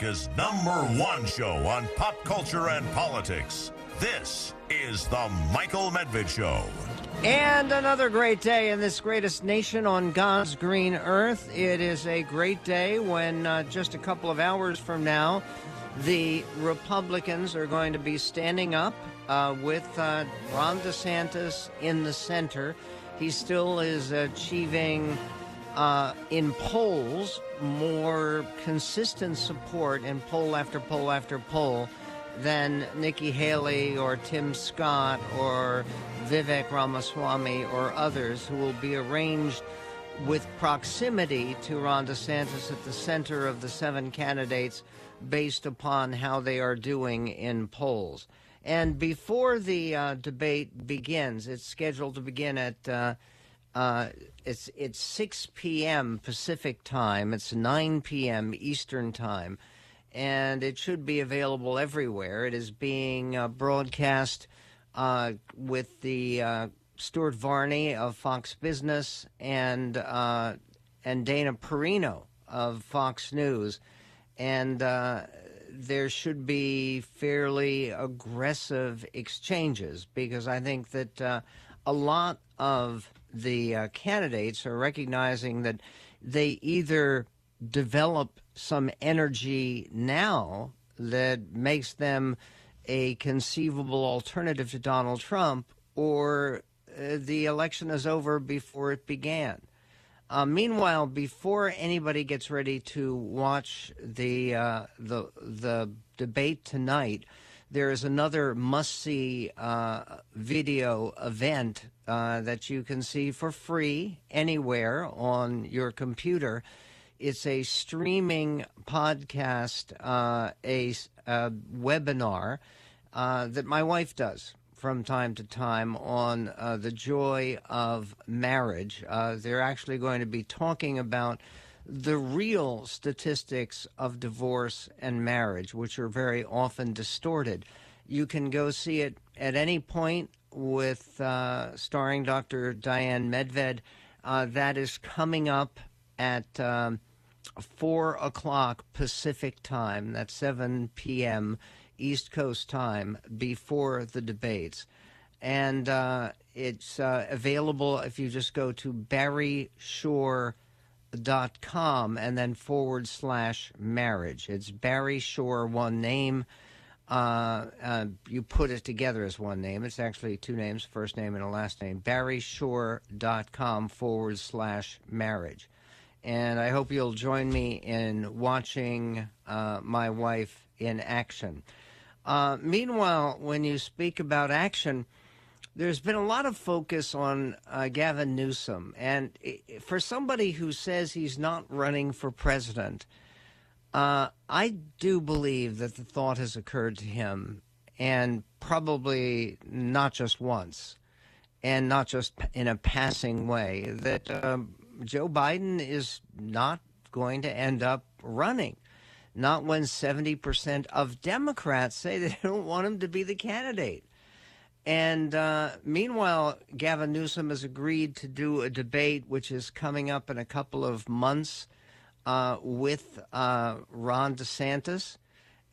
America's number one show on pop culture and politics. This is The Michael Medved Show. And another great day in this greatest nation on God's green earth. It is a great day when uh, just a couple of hours from now, the Republicans are going to be standing up uh, with uh, Ron DeSantis in the center. He still is achieving uh, in polls more consistent support in poll after poll after poll than Nikki Haley or Tim Scott or Vivek Ramaswamy or others who will be arranged with proximity to Ron DeSantis at the center of the seven candidates based upon how they are doing in polls. And before the uh, debate begins, it's scheduled to begin at uh, uh, it's it's 6 p.m. Pacific time. It's 9 p.m. Eastern time and it should be available everywhere. It is being uh, broadcast uh, with the uh, Stuart Varney of Fox Business and uh, and Dana Perino of Fox News, and uh, there should be fairly aggressive exchanges because I think that uh, a lot of the candidates are recognizing that they either develop some energy now that makes them a conceivable alternative to Donald Trump, or uh, the election is over before it began. Uh, meanwhile, before anybody gets ready to watch the uh, the the debate tonight, there is another must-see uh, video event uh, that you can see for free anywhere on your computer it's a streaming podcast, uh, a, a, webinar uh, that my wife does from time to time on uh, the joy of marriage. Uh, they're actually going to be talking about the real statistics of divorce and marriage, which are very often distorted. You can go see it at any point with uh, starring Dr. Diane Medved. Uh, that is coming up at. Um, 4 o'clock Pacific time, that's 7 p.m. East Coast time, before the debates. And uh, it's uh, available if you just go to barryshore.com and then forward slash marriage. It's Barry Shore, one name. Uh, uh, you put it together as one name. It's actually two names, first name and a last name. barryshore.com forward slash marriage and I hope you'll join me in watching uh, my wife in action. Uh, meanwhile, when you speak about action, there's been a lot of focus on uh, Gavin Newsom. And for somebody who says he's not running for president, uh, I do believe that the thought has occurred to him, and probably not just once, and not just in a passing way, that um, Joe Biden is not going to end up running. Not when 70% of Democrats say they don't want him to be the candidate. And uh, meanwhile, Gavin Newsom has agreed to do a debate, which is coming up in a couple of months uh, with uh, Ron DeSantis.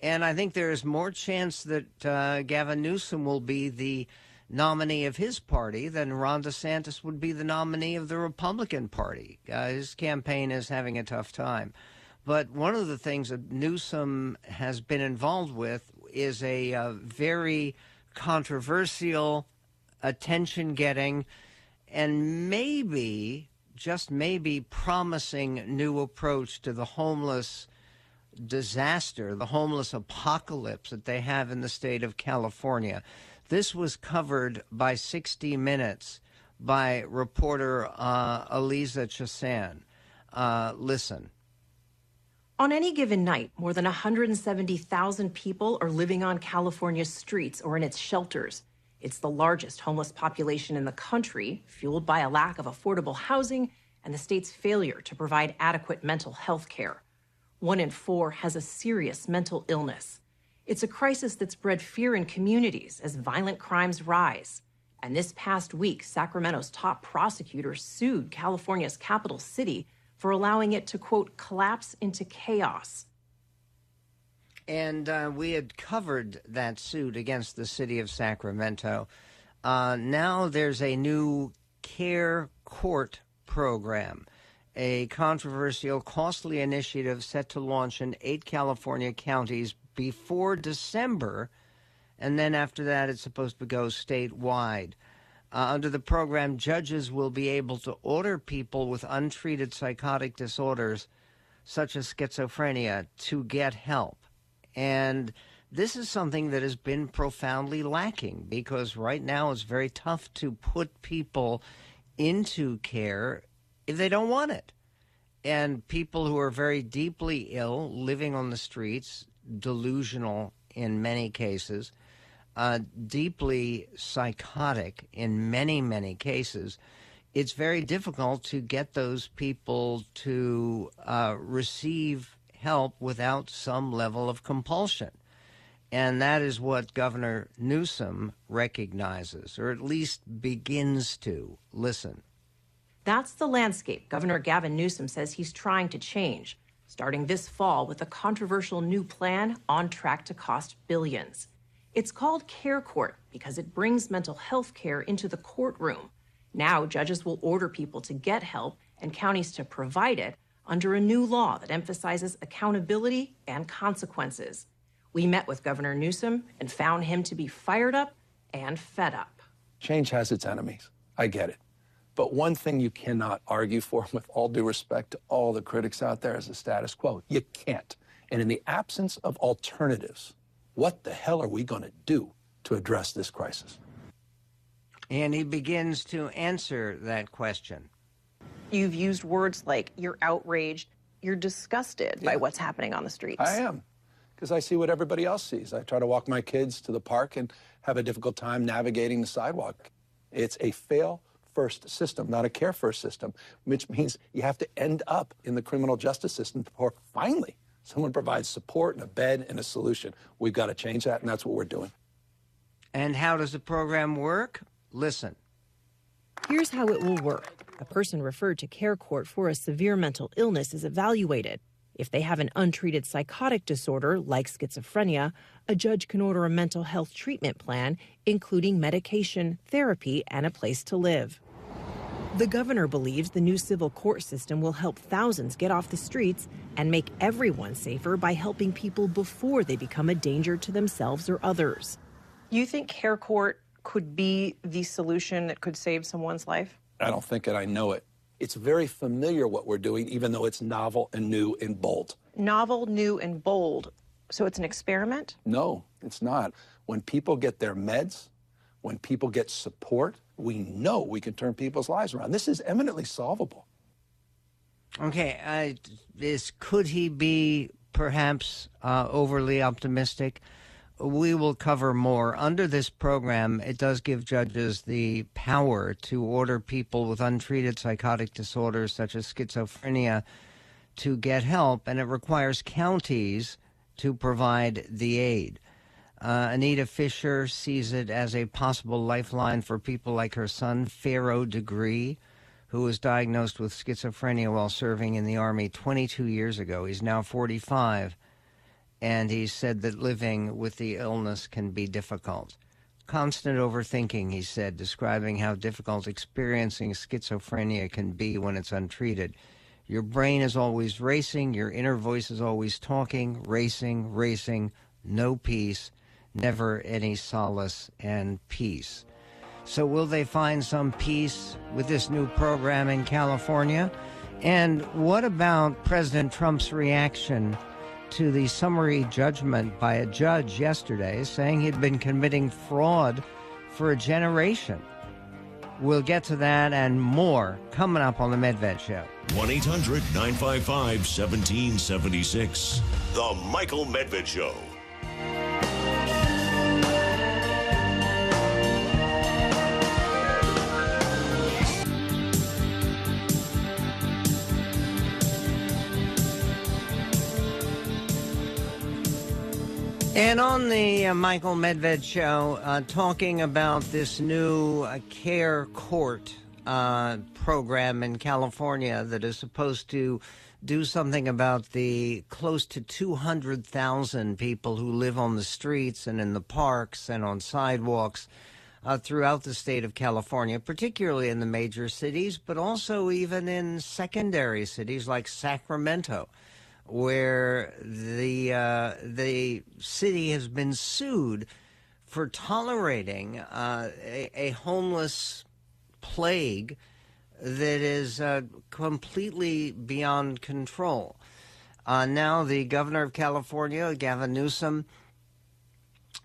And I think there is more chance that uh, Gavin Newsom will be the nominee of his party, than Ron DeSantis would be the nominee of the Republican Party. Uh, his campaign is having a tough time. But one of the things that Newsom has been involved with is a uh, very controversial, attention getting, and maybe, just maybe, promising new approach to the homeless disaster, the homeless apocalypse that they have in the state of California. This was covered by 60 Minutes by reporter uh, Iliza Chassan. Uh, listen. On any given night, more than 170,000 people are living on California's streets or in its shelters. It's the largest homeless population in the country, fueled by a lack of affordable housing and the state's failure to provide adequate mental health care. One in four has a serious mental illness. It's a crisis that's bred fear in communities as violent crimes rise. And this past week, Sacramento's top prosecutor sued California's capital city for allowing it to, quote, collapse into chaos. And uh, we had covered that suit against the city of Sacramento. Uh, now there's a new care court program, a controversial, costly initiative set to launch in eight California counties before December. And then after that, it's supposed to go statewide. Uh, under the program, judges will be able to order people with untreated psychotic disorders, such as schizophrenia, to get help. And this is something that has been profoundly lacking because right now it's very tough to put people into care if they don't want it. And people who are very deeply ill, living on the streets, delusional in many cases, uh, deeply psychotic in many, many cases, it's very difficult to get those people to uh, receive help without some level of compulsion. And that is what Governor Newsom recognizes, or at least begins to listen. That's the landscape Governor Gavin Newsom says he's trying to change, starting this fall with a controversial new plan on track to cost billions. It's called Care Court because it brings mental health care into the courtroom. Now, judges will order people to get help and counties to provide it under a new law that emphasizes accountability and consequences. We met with Governor Newsom and found him to be fired up and fed up. Change has its enemies. I get it. But one thing you cannot argue for, with all due respect to all the critics out there, is the status quo. You can't. And in the absence of alternatives, what the hell are we going to do to address this crisis? And he begins to answer that question. You've used words like you're outraged, you're disgusted yeah. by what's happening on the streets. I am, because I see what everybody else sees. I try to walk my kids to the park and have a difficult time navigating the sidewalk. It's a fail first system, not a care first system, which means you have to end up in the criminal justice system before finally someone provides support and a bed and a solution. We've got to change that, and that's what we're doing. And how does the program work? Listen. Here's how it will work. A person referred to care court for a severe mental illness is evaluated. If they have an untreated psychotic disorder like schizophrenia, a judge can order a mental health treatment plan, including medication, therapy, and a place to live. The governor believes the new civil court system will help thousands get off the streets and make everyone safer by helping people before they become a danger to themselves or others. You think care court could be the solution that could save someone's life? I don't think it. I know it. It's very familiar what we're doing, even though it's novel and new and bold. Novel, new, and bold. So it's an experiment? No, it's not. When people get their meds, when people get support, we know we can turn people's lives around. This is eminently solvable. Okay, uh, is could he be perhaps uh, overly optimistic? we will cover more. Under this program, it does give judges the power to order people with untreated psychotic disorders such as schizophrenia to get help, and it requires counties to provide the aid. Uh, Anita Fisher sees it as a possible lifeline for people like her son, Pharaoh Degree, who was diagnosed with schizophrenia while serving in the Army 22 years ago. He's now 45 and he said that living with the illness can be difficult. Constant overthinking, he said, describing how difficult experiencing schizophrenia can be when it's untreated. Your brain is always racing, your inner voice is always talking, racing, racing, no peace, never any solace and peace. So, will they find some peace with this new program in California? And what about President Trump's reaction to the summary judgment by a judge yesterday saying he'd been committing fraud for a generation. We'll get to that and more coming up on The Medved Show. 1 800 955 1776. The Michael Medved Show. And on the uh, Michael Medved show, uh, talking about this new uh, care court uh, program in California that is supposed to do something about the close to 200,000 people who live on the streets and in the parks and on sidewalks uh, throughout the state of California, particularly in the major cities, but also even in secondary cities like Sacramento, where the uh, the city has been sued for tolerating uh, a, a, homeless plague that is uh, completely beyond control. Uh, now, the governor of California, Gavin Newsom,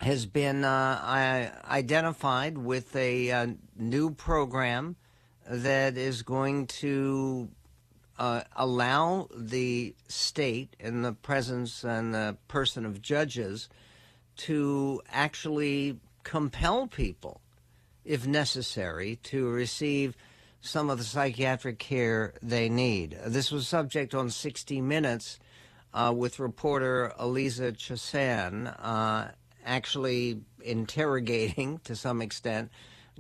has been uh, identified with a, uh, new program that is going to uh, allow the state, in the presence and the person of judges, to actually compel people, if necessary, to receive some of the psychiatric care they need. This was subject on 60 Minutes uh, with reporter Iliza Chassan uh, actually interrogating, to some extent,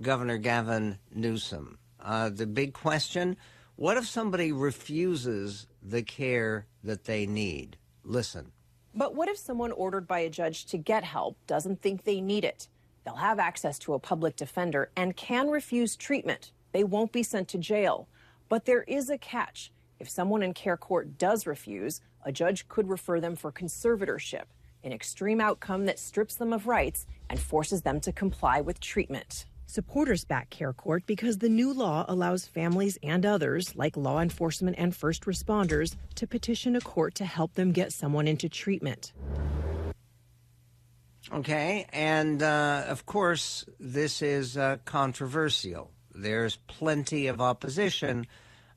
Governor Gavin Newsom. Uh, the big question what if somebody refuses the care that they need? Listen. But what if someone ordered by a judge to get help doesn't think they need it? They'll have access to a public defender and can refuse treatment. They won't be sent to jail. But there is a catch. If someone in care court does refuse, a judge could refer them for conservatorship, an extreme outcome that strips them of rights and forces them to comply with treatment. Supporters back Care Court because the new law allows families and others, like law enforcement and first responders, to petition a court to help them get someone into treatment. Okay, and uh, of course, this is uh, controversial. There's plenty of opposition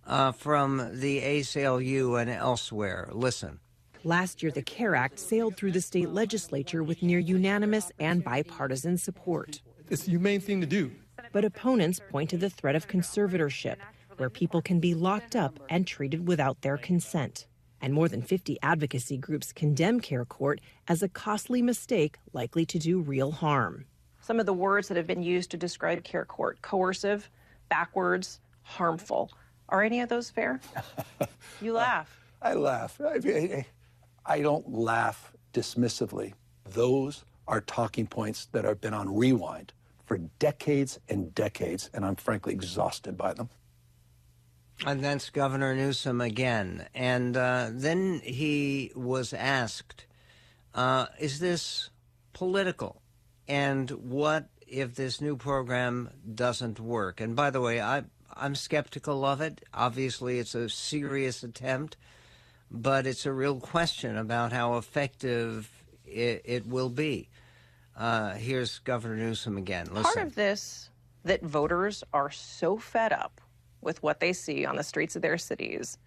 uh, from the ACLU and elsewhere. Listen. Last year, the CARE Act sailed through the state legislature with near unanimous and bipartisan support. It's the humane thing to do. But opponents point to the threat of conservatorship, where people can be locked up and treated without their consent. And more than 50 advocacy groups condemn Care Court as a costly mistake likely to do real harm some of the words that have been used to describe care court coercive, backwards, harmful. Are any of those fair? You laugh. I laugh. I, I don't laugh dismissively. Those are talking points that have been on rewind for decades and decades, and I'm frankly exhausted by them. And that's Governor Newsom again. And uh, then he was asked, uh, Is this political? and what if this new program doesn't work? And by the way, I, I'm skeptical of it. Obviously, it's a serious attempt, but it's a real question about how effective it, it will be. Uh, here's Governor Newsom again. Listen. Part of this that voters are so fed up with what they see on the streets of their cities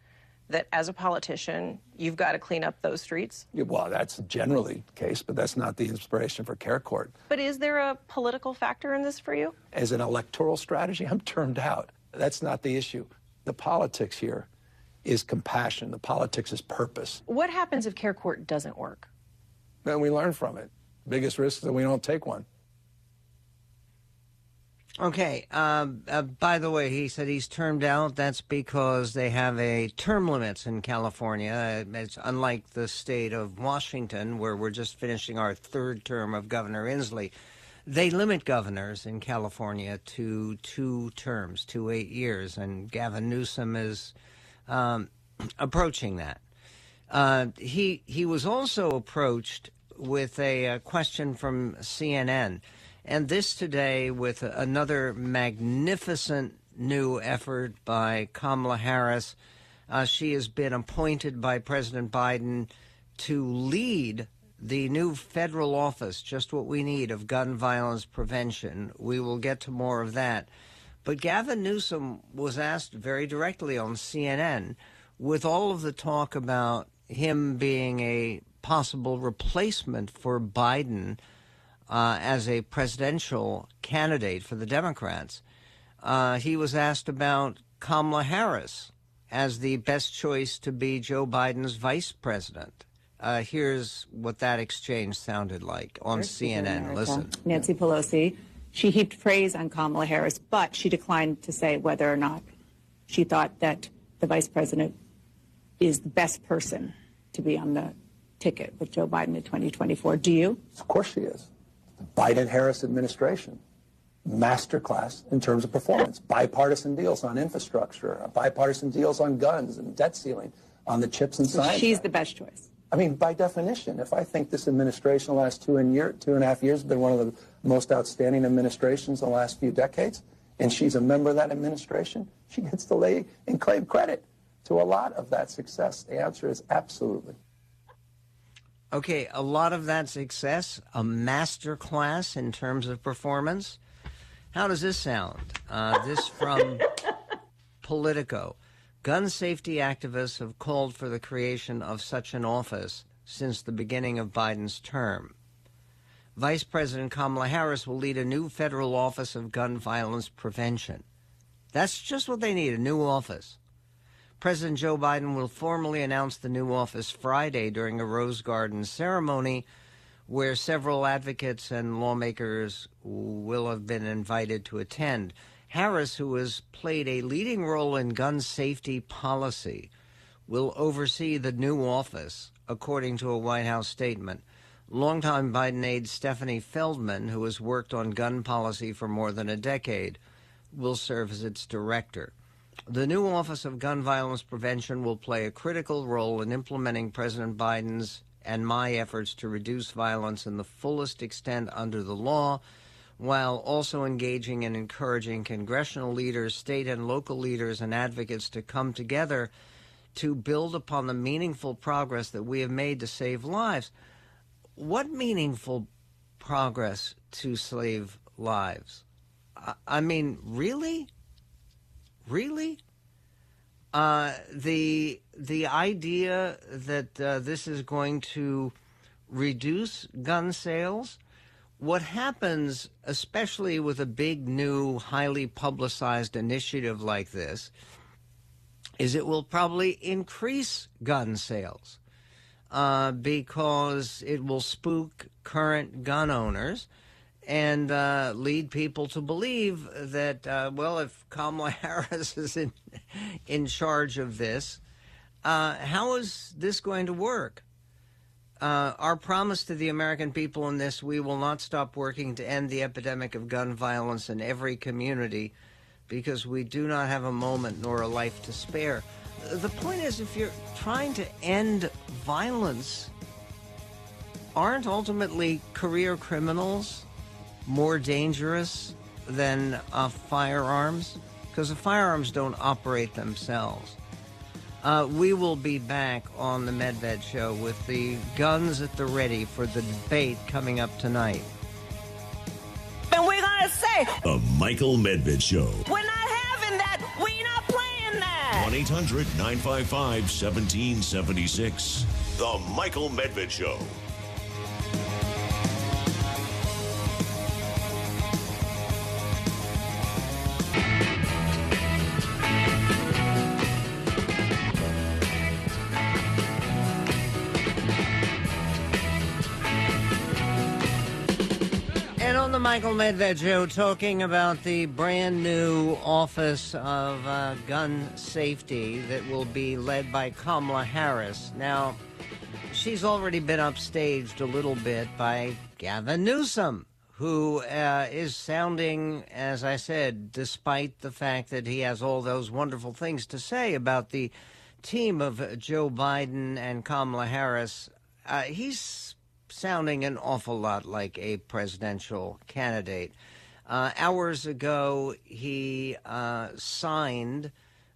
that as a politician, you've got to clean up those streets? Yeah, well, that's generally the case, but that's not the inspiration for Care Court. But is there a political factor in this for you? As an electoral strategy, I'm turned out. That's not the issue. The politics here is compassion. The politics is purpose. What happens if Care Court doesn't work? Then we learn from it. Biggest risk is that we don't take one. Okay. Um, uh, by the way, he said he's termed out. That's because they have a term limits in California. It's unlike the state of Washington, where we're just finishing our third term of Governor Inslee. They limit governors in California to two terms, to eight years, and Gavin Newsom is um, approaching that. Uh, he he was also approached with a, a question from CNN and this today with another magnificent new effort by Kamala Harris. Uh, she has been appointed by President Biden to lead the new federal office, just what we need, of gun violence prevention. We will get to more of that. But Gavin Newsom was asked very directly on CNN, with all of the talk about him being a possible replacement for Biden uh, as a presidential candidate for the Democrats, uh, he was asked about Kamala Harris as the best choice to be Joe Biden's vice president. Uh, here's what that exchange sounded like on CNN. Listen. Nancy Pelosi, she heaped praise on Kamala Harris, but she declined to say whether or not she thought that the vice president is the best person to be on the ticket with Joe Biden in 2024. Do you? Of course she is. The Biden Harris administration, masterclass in terms of performance. bipartisan deals on infrastructure, bipartisan deals on guns and debt ceiling, on the chips and so science. She's the best choice. I mean, by definition, if I think this administration the last two and year, two and a half years has been one of the most outstanding administrations in the last few decades, and she's a member of that administration, she gets to lay and claim credit to a lot of that success. The answer is absolutely. Okay, a lot of that success, a master class in terms of performance. How does this sound? Uh, this from Politico. Gun safety activists have called for the creation of such an office since the beginning of Biden's term. Vice President Kamala Harris will lead a new federal office of gun violence prevention. That's just what they need a new office. President Joe Biden will formally announce the new office Friday during a Rose Garden ceremony where several advocates and lawmakers will have been invited to attend. Harris, who has played a leading role in gun safety policy, will oversee the new office, according to a White House statement. Longtime Biden aide Stephanie Feldman, who has worked on gun policy for more than a decade, will serve as its director. The new Office of Gun Violence Prevention will play a critical role in implementing President Biden's and my efforts to reduce violence in the fullest extent under the law, while also engaging and encouraging congressional leaders, state and local leaders, and advocates to come together to build upon the meaningful progress that we have made to save lives. What meaningful progress to save lives? I mean, really? Really? Uh, the the idea that uh, this is going to reduce gun sales. What happens, especially with a big new, highly publicized initiative like this, is it will probably increase gun sales uh, because it will spook current gun owners and uh, lead people to believe that, uh, well, if Kamala Harris is in, in charge of this, uh, how is this going to work? Uh, our promise to the American people in this we will not stop working to end the epidemic of gun violence in every community because we do not have a moment nor a life to spare. The point is, if you're trying to end violence, aren't ultimately career criminals more dangerous than uh, firearms? Because the firearms don't operate themselves. Uh, we will be back on the Medved Show with the guns at the ready for the debate coming up tonight. And we're going to say, The Michael Medved Show. we're not having that. We're not playing that. 1 800 955 1776. The Michael Medved Show. Michael Medved Show, talking about the brand new Office of uh, Gun Safety that will be led by Kamala Harris. Now, she's already been upstaged a little bit by Gavin Newsom, who uh, is sounding, as I said, despite the fact that he has all those wonderful things to say about the team of Joe Biden and Kamala Harris, uh, he's sounding an awful lot like a presidential candidate. Uh, hours ago, he uh, signed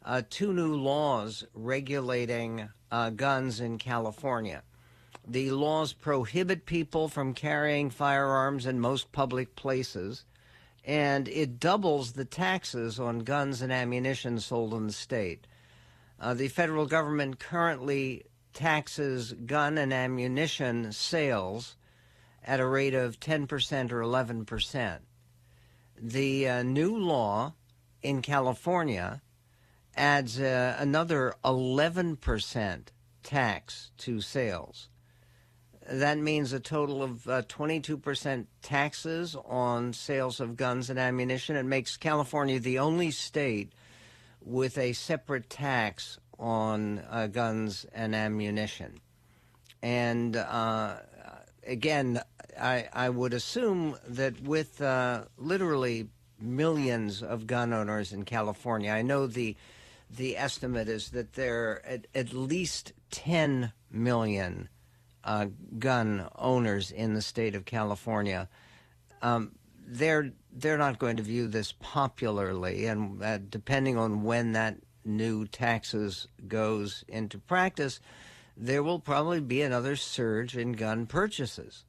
uh, two new laws regulating uh, guns in California. The laws prohibit people from carrying firearms in most public places, and it doubles the taxes on guns and ammunition sold in the state. Uh, the federal government currently taxes gun and ammunition sales at a rate of 10% or 11%. The uh, new law in California adds uh, another 11% tax to sales. That means a total of uh, 22% taxes on sales of guns and ammunition. It makes California the only state with a separate tax on uh, guns and ammunition. And uh, again, I, I, would assume that with uh, literally millions of gun owners in California, I know the the estimate is that there are at, at least 10 million uh, gun owners in the state of California. Um, they're they're not going to view this popularly, and uh, depending on when that new taxes goes into practice, there will probably be another surge in gun purchases.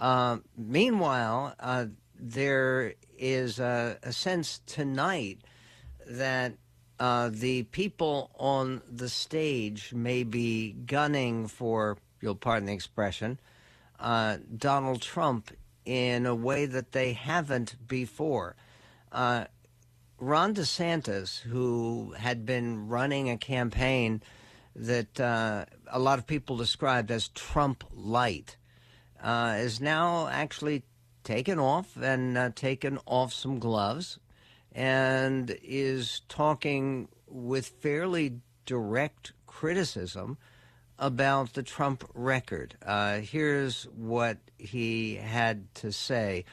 Uh, meanwhile, uh, there is a, a, sense tonight that uh, the people on the stage may be gunning for, you'll pardon the expression, uh, Donald Trump in a way that they haven't before. Uh, Ron DeSantis, who had been running a campaign that uh, a lot of people described as Trump light, uh, is now actually taken off and uh, taken off some gloves and is talking with fairly direct criticism about the Trump record. Uh, here's what he had to say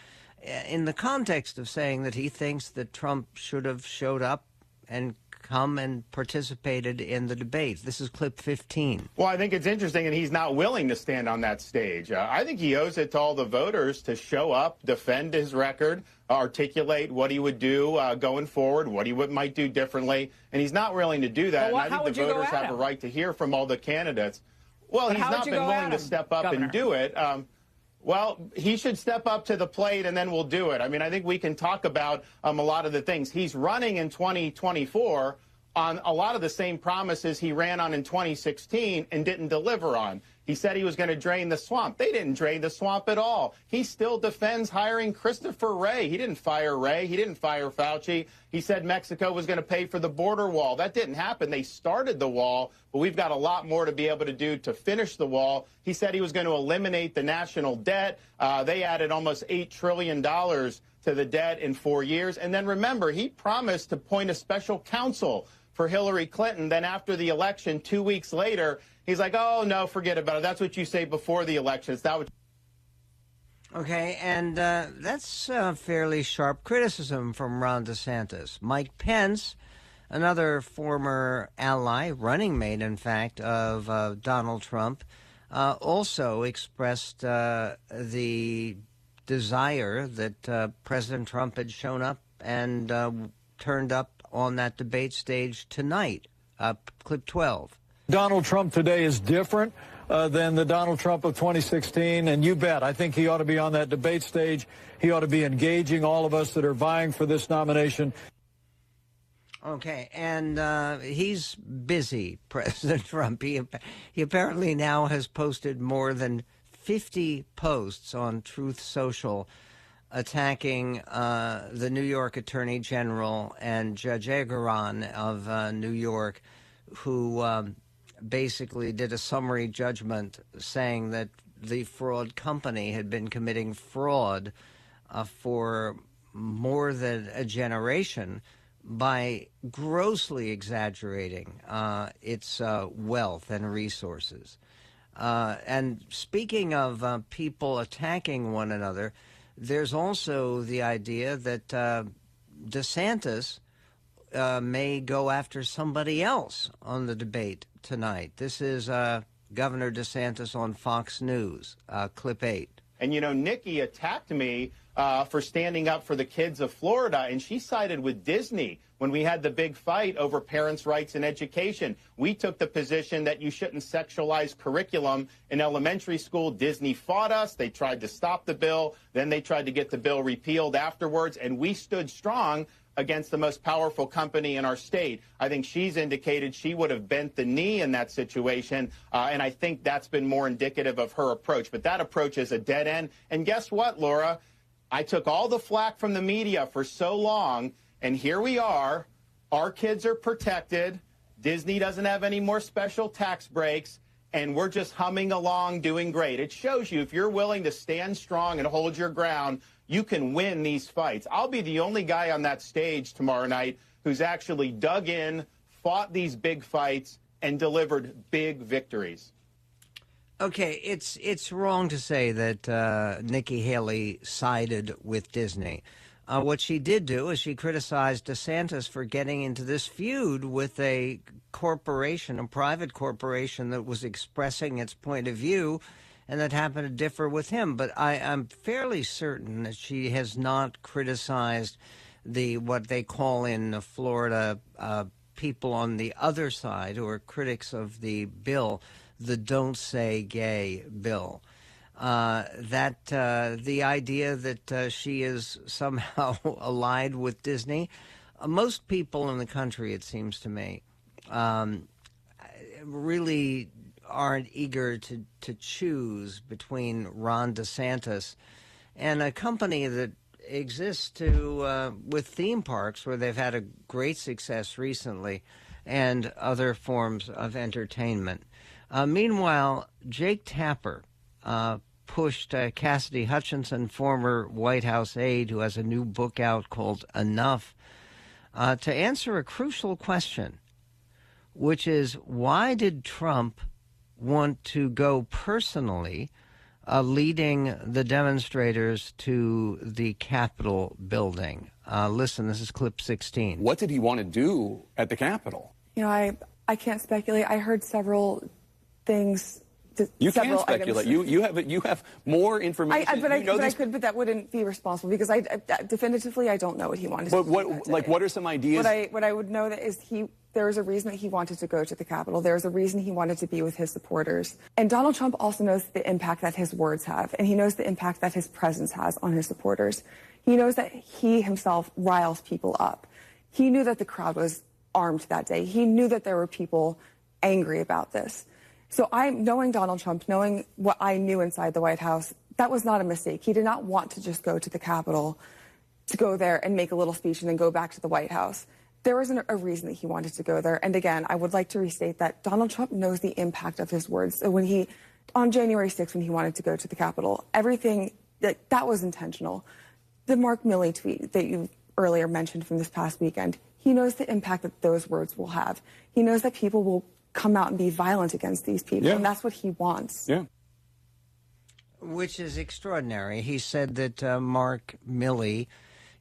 in the context of saying that he thinks that Trump should have showed up and come and participated in the debate. This is clip 15. Well, I think it's interesting, and he's not willing to stand on that stage. Uh, I think he owes it to all the voters to show up, defend his record, articulate what he would do uh, going forward, what he would, might do differently, and he's not willing to do that. Well, and I think the voters have him? a right to hear from all the candidates. Well, but he's not been willing to step up Governor? and do it. Um, well, he should step up to the plate and then we'll do it. I mean, I think we can talk about um, a lot of the things. He's running in 2024 on a lot of the same promises he ran on in 2016 and didn't deliver on. He said he was going to drain the swamp. They didn't drain the swamp at all. He still defends hiring Christopher Wray. He didn't fire Wray. He didn't fire Fauci. He said Mexico was going to pay for the border wall. That didn't happen. They started the wall, but we've got a lot more to be able to do to finish the wall. He said he was going to eliminate the national debt. Uh, they added almost $8 trillion to the debt in four years. And then remember, he promised to appoint a special counsel for Hillary Clinton. Then after the election, two weeks later, he's like, oh, no, forget about it. That's what you say before the election. Not what Okay, and uh, that's a fairly sharp criticism from Ron DeSantis. Mike Pence, another former ally, running mate, in fact, of uh, Donald Trump, uh, also expressed uh, the desire that uh, President Trump had shown up and turned up on that debate stage tonight. clip 12. Donald Trump today is different uh, than the Donald Trump of 2016. And you bet, I think he ought to be on that debate stage. He ought to be engaging all of us that are vying for this nomination. Okay, and uh, he's busy, President Trump. He, he apparently now has posted more than 50 posts on Truth Social attacking uh, the New York Attorney General and Judge Engoron of uh, New York, who um, basically did a summary judgment saying that the fraud company had been committing fraud uh, for more than a generation by grossly exaggerating uh, its uh, wealth and resources. Uh, and speaking of uh, people attacking one another, there's also the idea that uh, DeSantis uh, may go after somebody else on the debate tonight. This is uh, Governor DeSantis on Fox News, uh, clip eight. And you know, Nikki attacked me uh, for standing up for the kids of Florida, and she sided with Disney when we had the big fight over parents' rights in education. We took the position that you shouldn't sexualize curriculum in elementary school. Disney fought us. They tried to stop the bill. Then they tried to get the bill repealed afterwards. And we stood strong against the most powerful company in our state. I think she's indicated she would have bent the knee in that situation. Uh, and I think that's been more indicative of her approach. But that approach is a dead end. And guess what, Laura? I took all the flack from the media for so long and here we are. Our kids are protected. Disney doesn't have any more special tax breaks. And we're just humming along, doing great. It shows you if you're willing to stand strong and hold your ground, you can win these fights. I'll be the only guy on that stage tomorrow night who's actually dug in, fought these big fights and delivered big victories. Okay, it's it's wrong to say that uh, Nikki Haley sided with Disney. Uh, what she did do is she criticized DeSantis for getting into this feud with a corporation, a private corporation that was expressing its point of view and that happened to differ with him. But I, am fairly certain that she has not criticized the what they call in Florida uh, people on the other side who are critics of the bill the Don't Say Gay bill. Uh, that uh, the idea that uh, she is somehow allied with Disney. Uh, most people in the country, it seems to me, um, really aren't eager to, to choose between Ron DeSantis and a company that exists to uh, with theme parks where they've had a great success recently and other forms of entertainment. Uh, meanwhile, Jake Tapper uh, pushed uh, Cassidy Hutchinson, former White House aide, who has a new book out called Enough, uh, to answer a crucial question, which is why did Trump want to go personally? Uh, leading the demonstrators to the Capitol building. Uh, listen, this is clip 16. What did he want to do at the Capitol? You know, I, I can't speculate. I heard several things. You can speculate. You you have you have more information. I, I, but, I, but I, could, but that wouldn't be responsible because I, definitively I don't know what he wanted. But what like what are some ideas? What I what I would know that is he there was a reason that he wanted to go to the Capitol. There was a reason he wanted to be with his supporters. And Donald Trump also knows the impact that his words have, and he knows the impact that his presence has on his supporters. He knows that he himself riles people up. He knew that the crowd was armed that day. He knew that there were people angry about this. So I, knowing Donald Trump, knowing what I knew inside the White House, that was not a mistake. He did not want to just go to the Capitol to go there and make a little speech and then go back to the White House. There was an, a reason that he wanted to go there. And again, I would like to restate that Donald Trump knows the impact of his words. So when he, on January 6th, when he wanted to go to the Capitol, everything that, that was intentional. The Mark Milley tweet that you earlier mentioned from this past weekend, he knows the impact that those words will have. He knows that people will come out and be violent against these people. Yeah. And that's what he wants. Yeah. Which is extraordinary. He said that uh, Mark Milley,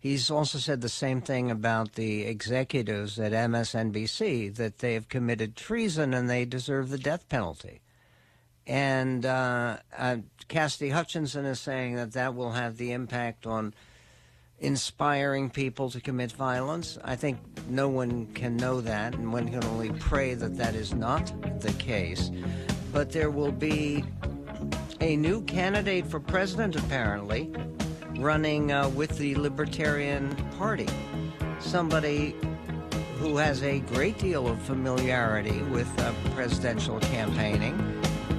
he's also said the same thing about the executives at MSNBC, that they have committed treason and they deserve the death penalty. And uh, uh, Cassidy Hutchinson is saying that that will have the impact on inspiring people to commit violence. I think no one can know that, and one can only pray that that is not the case. But there will be a new candidate for president, apparently, running uh, with the Libertarian Party. Somebody who has a great deal of familiarity with uh, presidential campaigning.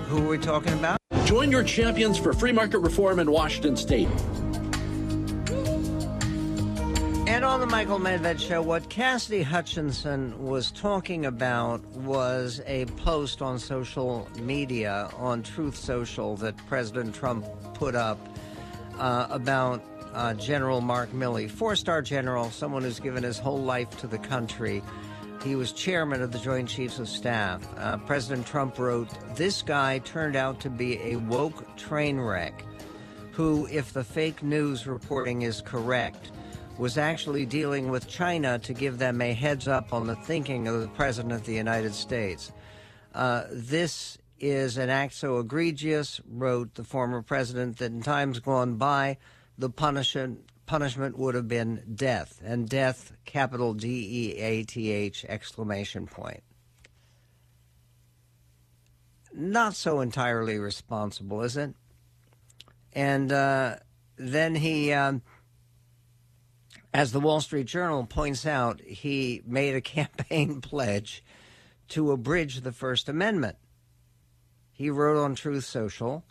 Who are we talking about? Join your champions for free market reform in Washington state. And on the Michael Medved show, what Cassidy Hutchinson was talking about was a post on social media, on Truth Social, that President Trump put up uh, about uh, General Mark Milley, four star general, someone who's given his whole life to the country. He was chairman of the Joint Chiefs of Staff. Uh, President Trump wrote, This guy turned out to be a woke train wreck who, if the fake news reporting is correct, was actually dealing with China to give them a heads up on the thinking of the President of the United States. Uh, this is an act so egregious, wrote the former president, that in times gone by, the punishment punishment would have been death, and death, capital D E A T H exclamation point. Not so entirely responsible, is it? And uh, then he. Um, as the Wall Street Journal points out, he made a campaign pledge to abridge the First Amendment. He wrote on Truth Social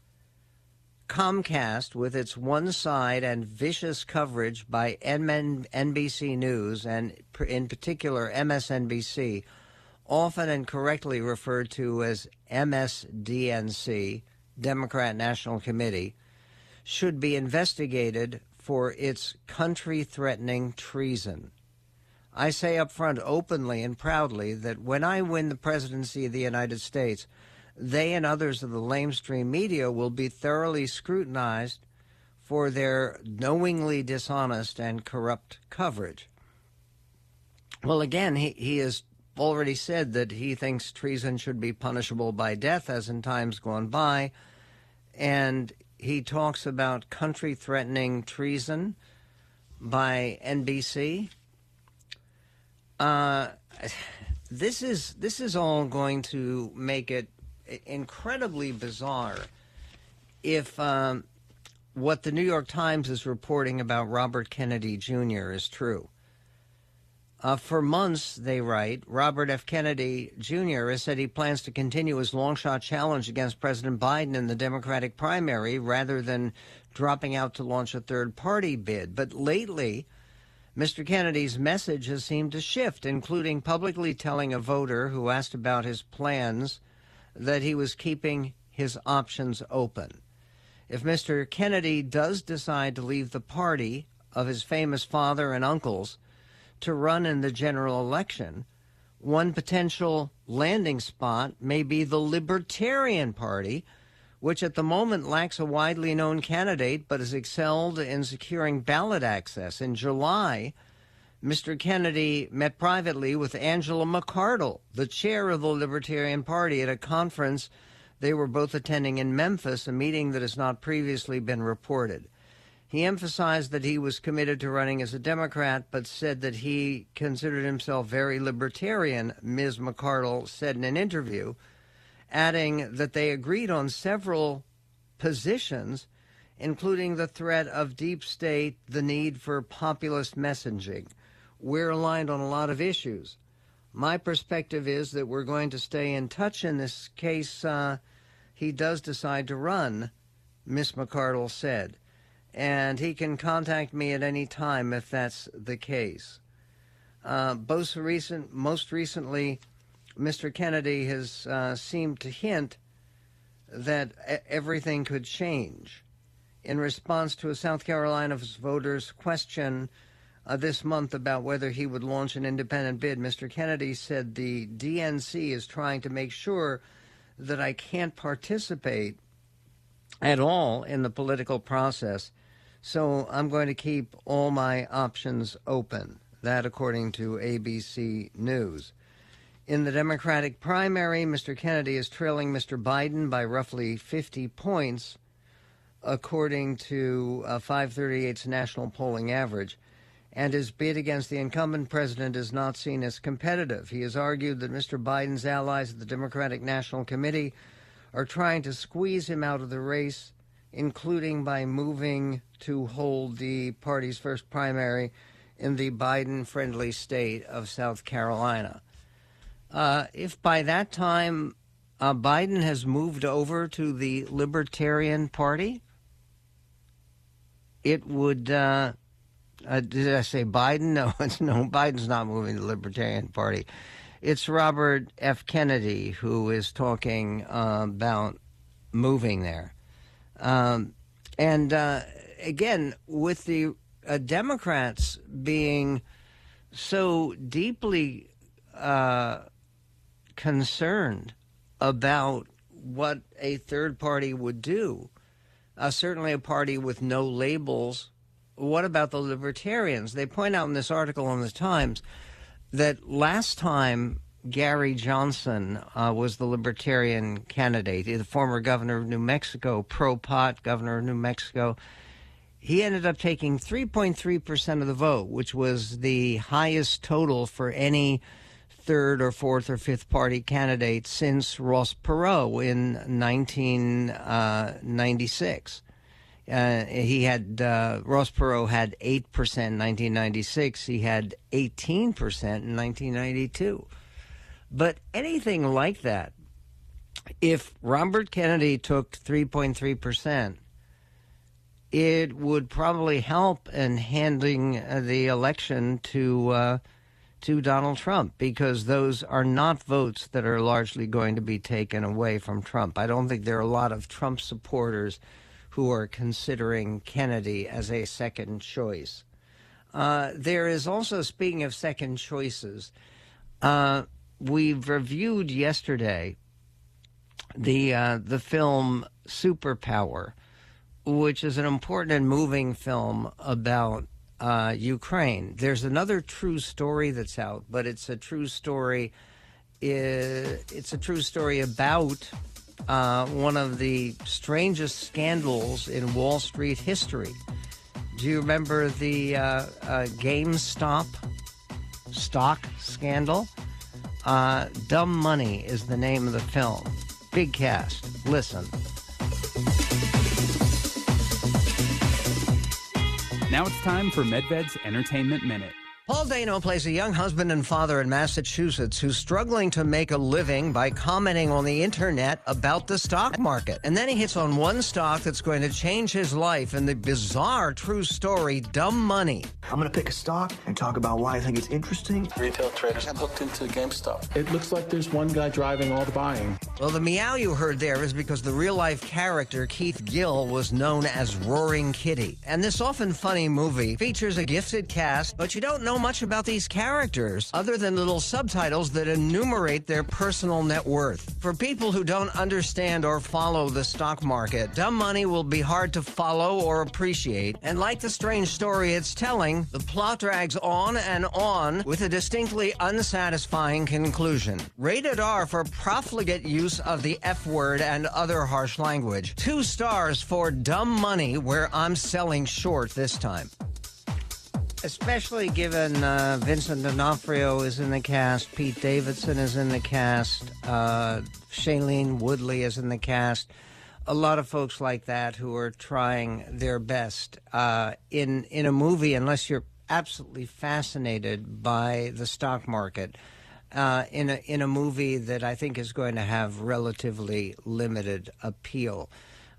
Comcast, with its one side and vicious coverage by NBC News and, in particular, MSNBC, often and correctly referred to as MSDNC, Democrat National Committee, should be investigated for its country threatening treason. I say up front openly and proudly that when I win the presidency of the United States, they and others of the lamestream media will be thoroughly scrutinized for their knowingly dishonest and corrupt coverage. Well, again, he, he has already said that he thinks treason should be punishable by death, as in times gone by. And he talks about country threatening treason by NBC. Uh, this is this is all going to make it incredibly bizarre if um, what the New York Times is reporting about Robert Kennedy Jr. is true. Uh, for months, they write, Robert F. Kennedy Jr. has said he plans to continue his long shot challenge against President Biden in the Democratic primary rather than dropping out to launch a third party bid. But lately, Mr. Kennedy's message has seemed to shift, including publicly telling a voter who asked about his plans that he was keeping his options open. If Mr. Kennedy does decide to leave the party of his famous father and uncles to run in the general election, one potential landing spot may be the Libertarian Party, which at the moment lacks a widely known candidate but has excelled in securing ballot access. In July, Mr. Kennedy met privately with Angela McArdle, the chair of the Libertarian Party, at a conference they were both attending in Memphis, a meeting that has not previously been reported. He emphasized that he was committed to running as a Democrat, but said that he considered himself very libertarian, Ms. McArdle said in an interview, adding that they agreed on several positions, including the threat of deep state, the need for populist messaging. We're aligned on a lot of issues. My perspective is that we're going to stay in touch in this case. Uh, he does decide to run, Miss McArdle said and he can contact me at any time if that's the case. Uh, most, recent, most recently, Mr. Kennedy has uh, seemed to hint that everything could change. In response to a South Carolina voters' question uh, this month about whether he would launch an independent bid, Mr. Kennedy said the DNC is trying to make sure that I can't participate at all in the political process so I'm going to keep all my options open. That, according to ABC News. In the Democratic primary, Mr. Kennedy is trailing Mr. Biden by roughly 50 points, according to uh, 538's national polling average. And his bid against the incumbent president is not seen as competitive. He has argued that Mr. Biden's allies at the Democratic National Committee are trying to squeeze him out of the race including by moving to hold the party's first primary in the Biden friendly state of South Carolina. Uh, if by that time uh, Biden has moved over to the Libertarian Party, it would. Uh, uh did I say Biden? No, it's no. Biden's not moving the Libertarian Party. It's Robert F. Kennedy who is talking uh, about moving there. Um, and uh, again, with the uh, Democrats being so deeply uh, concerned about what a third party would do, uh, certainly a party with no labels. What about the libertarians? They point out in this article in the Times that last time Gary Johnson uh, was the Libertarian candidate, the former governor of New Mexico, pro pot governor of New Mexico. He ended up taking 3.3% of the vote, which was the highest total for any third or fourth or fifth party candidate since Ross Perot in 1996. Uh, he had uh, Ross Perot had eight percent in 1996. He had 18 percent in 1992. But anything like that, if Robert Kennedy took 3.3%, it would probably help in handing uh, the election to uh, to Donald Trump because those are not votes that are largely going to be taken away from Trump. I don't think there are a lot of Trump supporters who are considering Kennedy as a second choice. Uh, there is also, speaking of second choices, uh, we've reviewed yesterday the uh, the film Superpower, which is an important and moving film about uh, Ukraine. There's another true story that's out, but it's a true story. It's a true story about uh, one of the strangest scandals in Wall Street history. Do you remember the uh, uh, GameStop stock scandal? Uh, Dumb Money is the name of the film. Big cast. Listen. Now it's time for Medved's Entertainment Minute. Paul Dano plays a young husband and father in Massachusetts who's struggling to make a living by commenting on the internet about the stock market. And then he hits on one stock that's going to change his life in the bizarre true story, Dumb Money. I'm going to pick a stock and talk about why I think it's interesting. Retail traders have looked into GameStop. It looks like there's one guy driving all the buying. Well, the meow you heard there is because the real life character, Keith Gill, was known as Roaring Kitty. And this often funny movie features a gifted cast, but you don't know much about these characters other than little subtitles that enumerate their personal net worth. For people who don't understand or follow the stock market, Dumb Money will be hard to follow or appreciate. And like the strange story it's telling, the plot drags on and on with a distinctly unsatisfying conclusion. Rated R for profligate use of the F word and other harsh language. Two stars for Dumb Money, where I'm selling short this time especially given uh, Vincent D'Onofrio is in the cast, Pete Davidson is in the cast, uh, Shailene Woodley is in the cast. A lot of folks like that who are trying their best uh, in in a movie, unless you're absolutely fascinated by the stock market. Uh, in a in a movie that I think is going to have relatively limited appeal.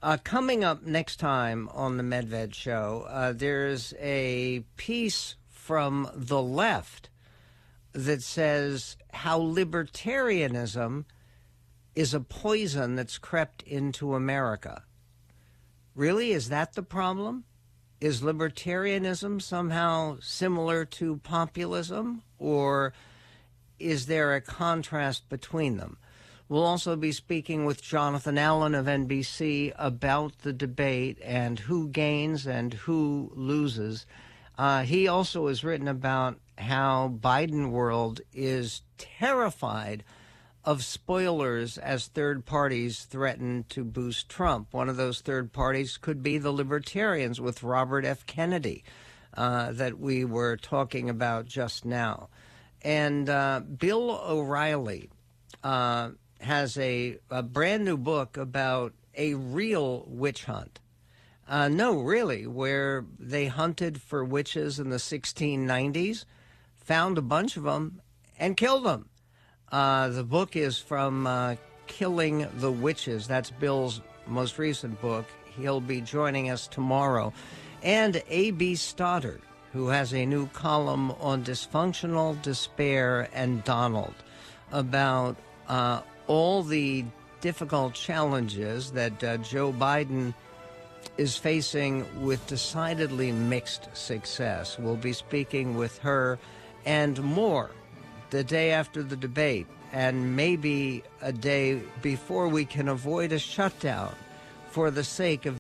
Uh, coming up next time on the Medved Show, uh, there's a piece from the left that says how libertarianism is a poison that's crept into America. Really? Is that the problem? Is libertarianism somehow similar to populism? Or is there a contrast between them? We'll also be speaking with Jonathan Allen of NBC about the debate and who gains and who loses. Uh, he also has written about how Biden world is terrified of spoilers as third parties threaten to boost Trump. One of those third parties could be the Libertarians with Robert F. Kennedy uh, that we were talking about just now. And uh, Bill O'Reilly uh, has a, a brand new book about a real witch hunt. Uh, no, really, where they hunted for witches in the 1690s, found a bunch of them, and killed them. Uh, the book is from uh, Killing the Witches. That's Bill's most recent book. He'll be joining us tomorrow. And A.B. Stoddard, who has a new column on dysfunctional despair and Donald about uh, all the difficult challenges that uh, Joe Biden is facing with decidedly mixed success. We'll be speaking with her and more the day after the debate, and maybe a day before we can avoid a shutdown for the sake of